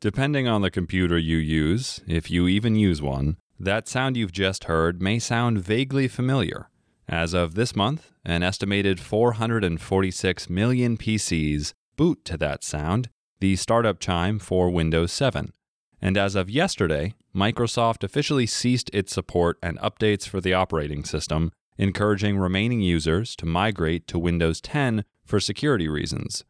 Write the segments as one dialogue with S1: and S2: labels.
S1: Depending on the computer you use, if you even use one, that sound you've just heard may sound vaguely familiar. As of this month, an estimated 446 million PCs boot to that sound, the startup chime for Windows 7. And as of yesterday, Microsoft officially ceased its support and updates for the operating system, encouraging remaining users to migrate to Windows 10 for security reasons.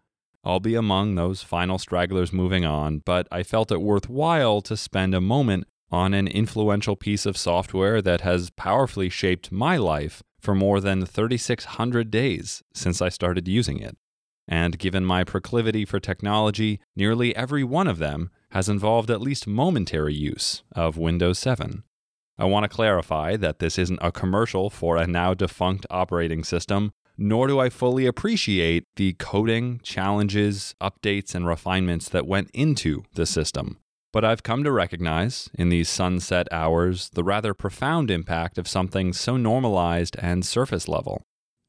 S1: I'll be among those final stragglers moving on, but I felt it worthwhile to spend a moment on an influential piece of software that has powerfully shaped my life for more than 3,600 days since I started using it. And given my proclivity for technology, nearly every one of them has involved at least momentary use of Windows 7. I want to clarify that this isn't a commercial for a now defunct operating system, nor do I fully appreciate the coding, challenges, updates, and refinements that went into the system. But I've come to recognize, in these sunset hours, the rather profound impact of something so normalized and surface level.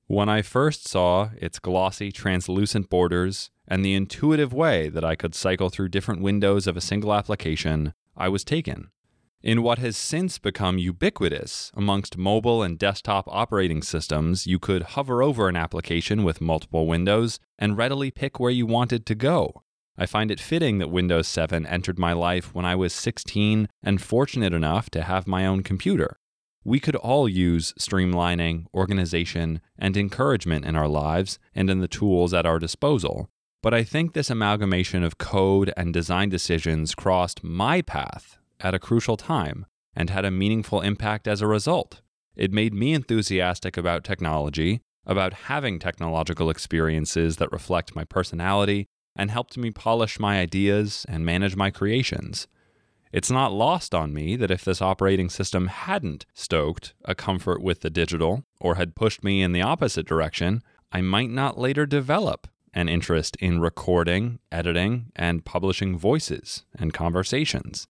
S1: When I first saw its glossy, translucent borders and the intuitive way that I could cycle through different windows of a single application, I was taken. In what has since become ubiquitous amongst mobile and desktop operating systems, you could hover over an application with multiple windows and readily pick where you wanted to go. I find it fitting that Windows 7 entered my life when I was 16 and fortunate enough to have my own computer. We could all use streamlining, organization, and encouragement in our lives and in the tools at our disposal. But I think this amalgamation of code and design decisions crossed my path at a crucial time and had a meaningful impact as a result. It made me enthusiastic about technology, about having technological experiences that reflect my personality, and helped me polish my ideas and manage my creations. It's not lost on me that if this operating system hadn't stoked a comfort with the digital or had pushed me in the opposite direction, I might not later develop an interest in recording, editing, and publishing voices and conversations.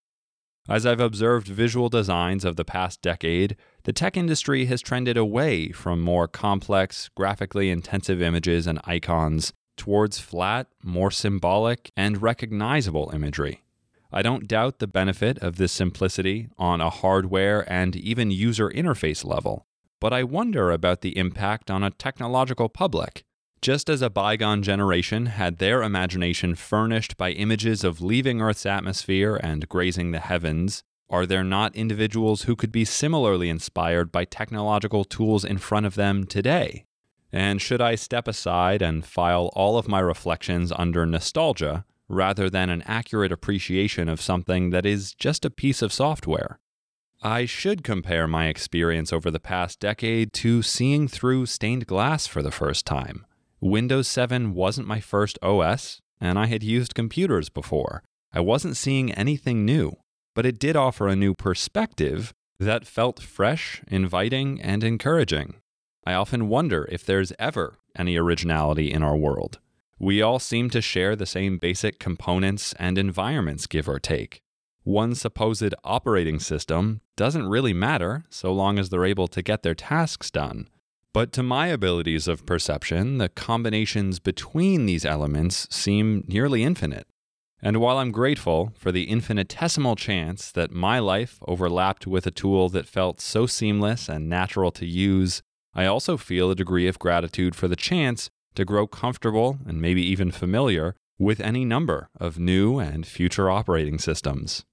S1: As I've observed visual designs of the past decade, the tech industry has trended away from more complex, graphically intensive images and icons towards flat, more symbolic, and recognizable imagery. I don't doubt the benefit of this simplicity on a hardware and even user interface level, but I wonder about the impact on a technological public just as a bygone generation had their imagination furnished by images of leaving Earth's atmosphere and grazing the heavens, are there not individuals who could be similarly inspired by technological tools in front of them today? And should I step aside and file all of my reflections under nostalgia rather than an accurate appreciation of something that is just a piece of software? I should compare my experience over the past decade to seeing through stained glass for the first time. Windows 7 wasn't my first OS, and I had used computers before. I wasn't seeing anything new, but it did offer a new perspective that felt fresh, inviting, and encouraging. I often wonder if there's ever any originality in our world. We all seem to share the same basic components and environments, give or take. One supposed operating system doesn't really matter so long as they're able to get their tasks done. But to my abilities of perception, the combinations between these elements seem nearly infinite. And while I'm grateful for the infinitesimal chance that my life overlapped with a tool that felt so seamless and natural to use, I also feel a degree of gratitude for the chance to grow comfortable and maybe even familiar with any number of new and future operating systems.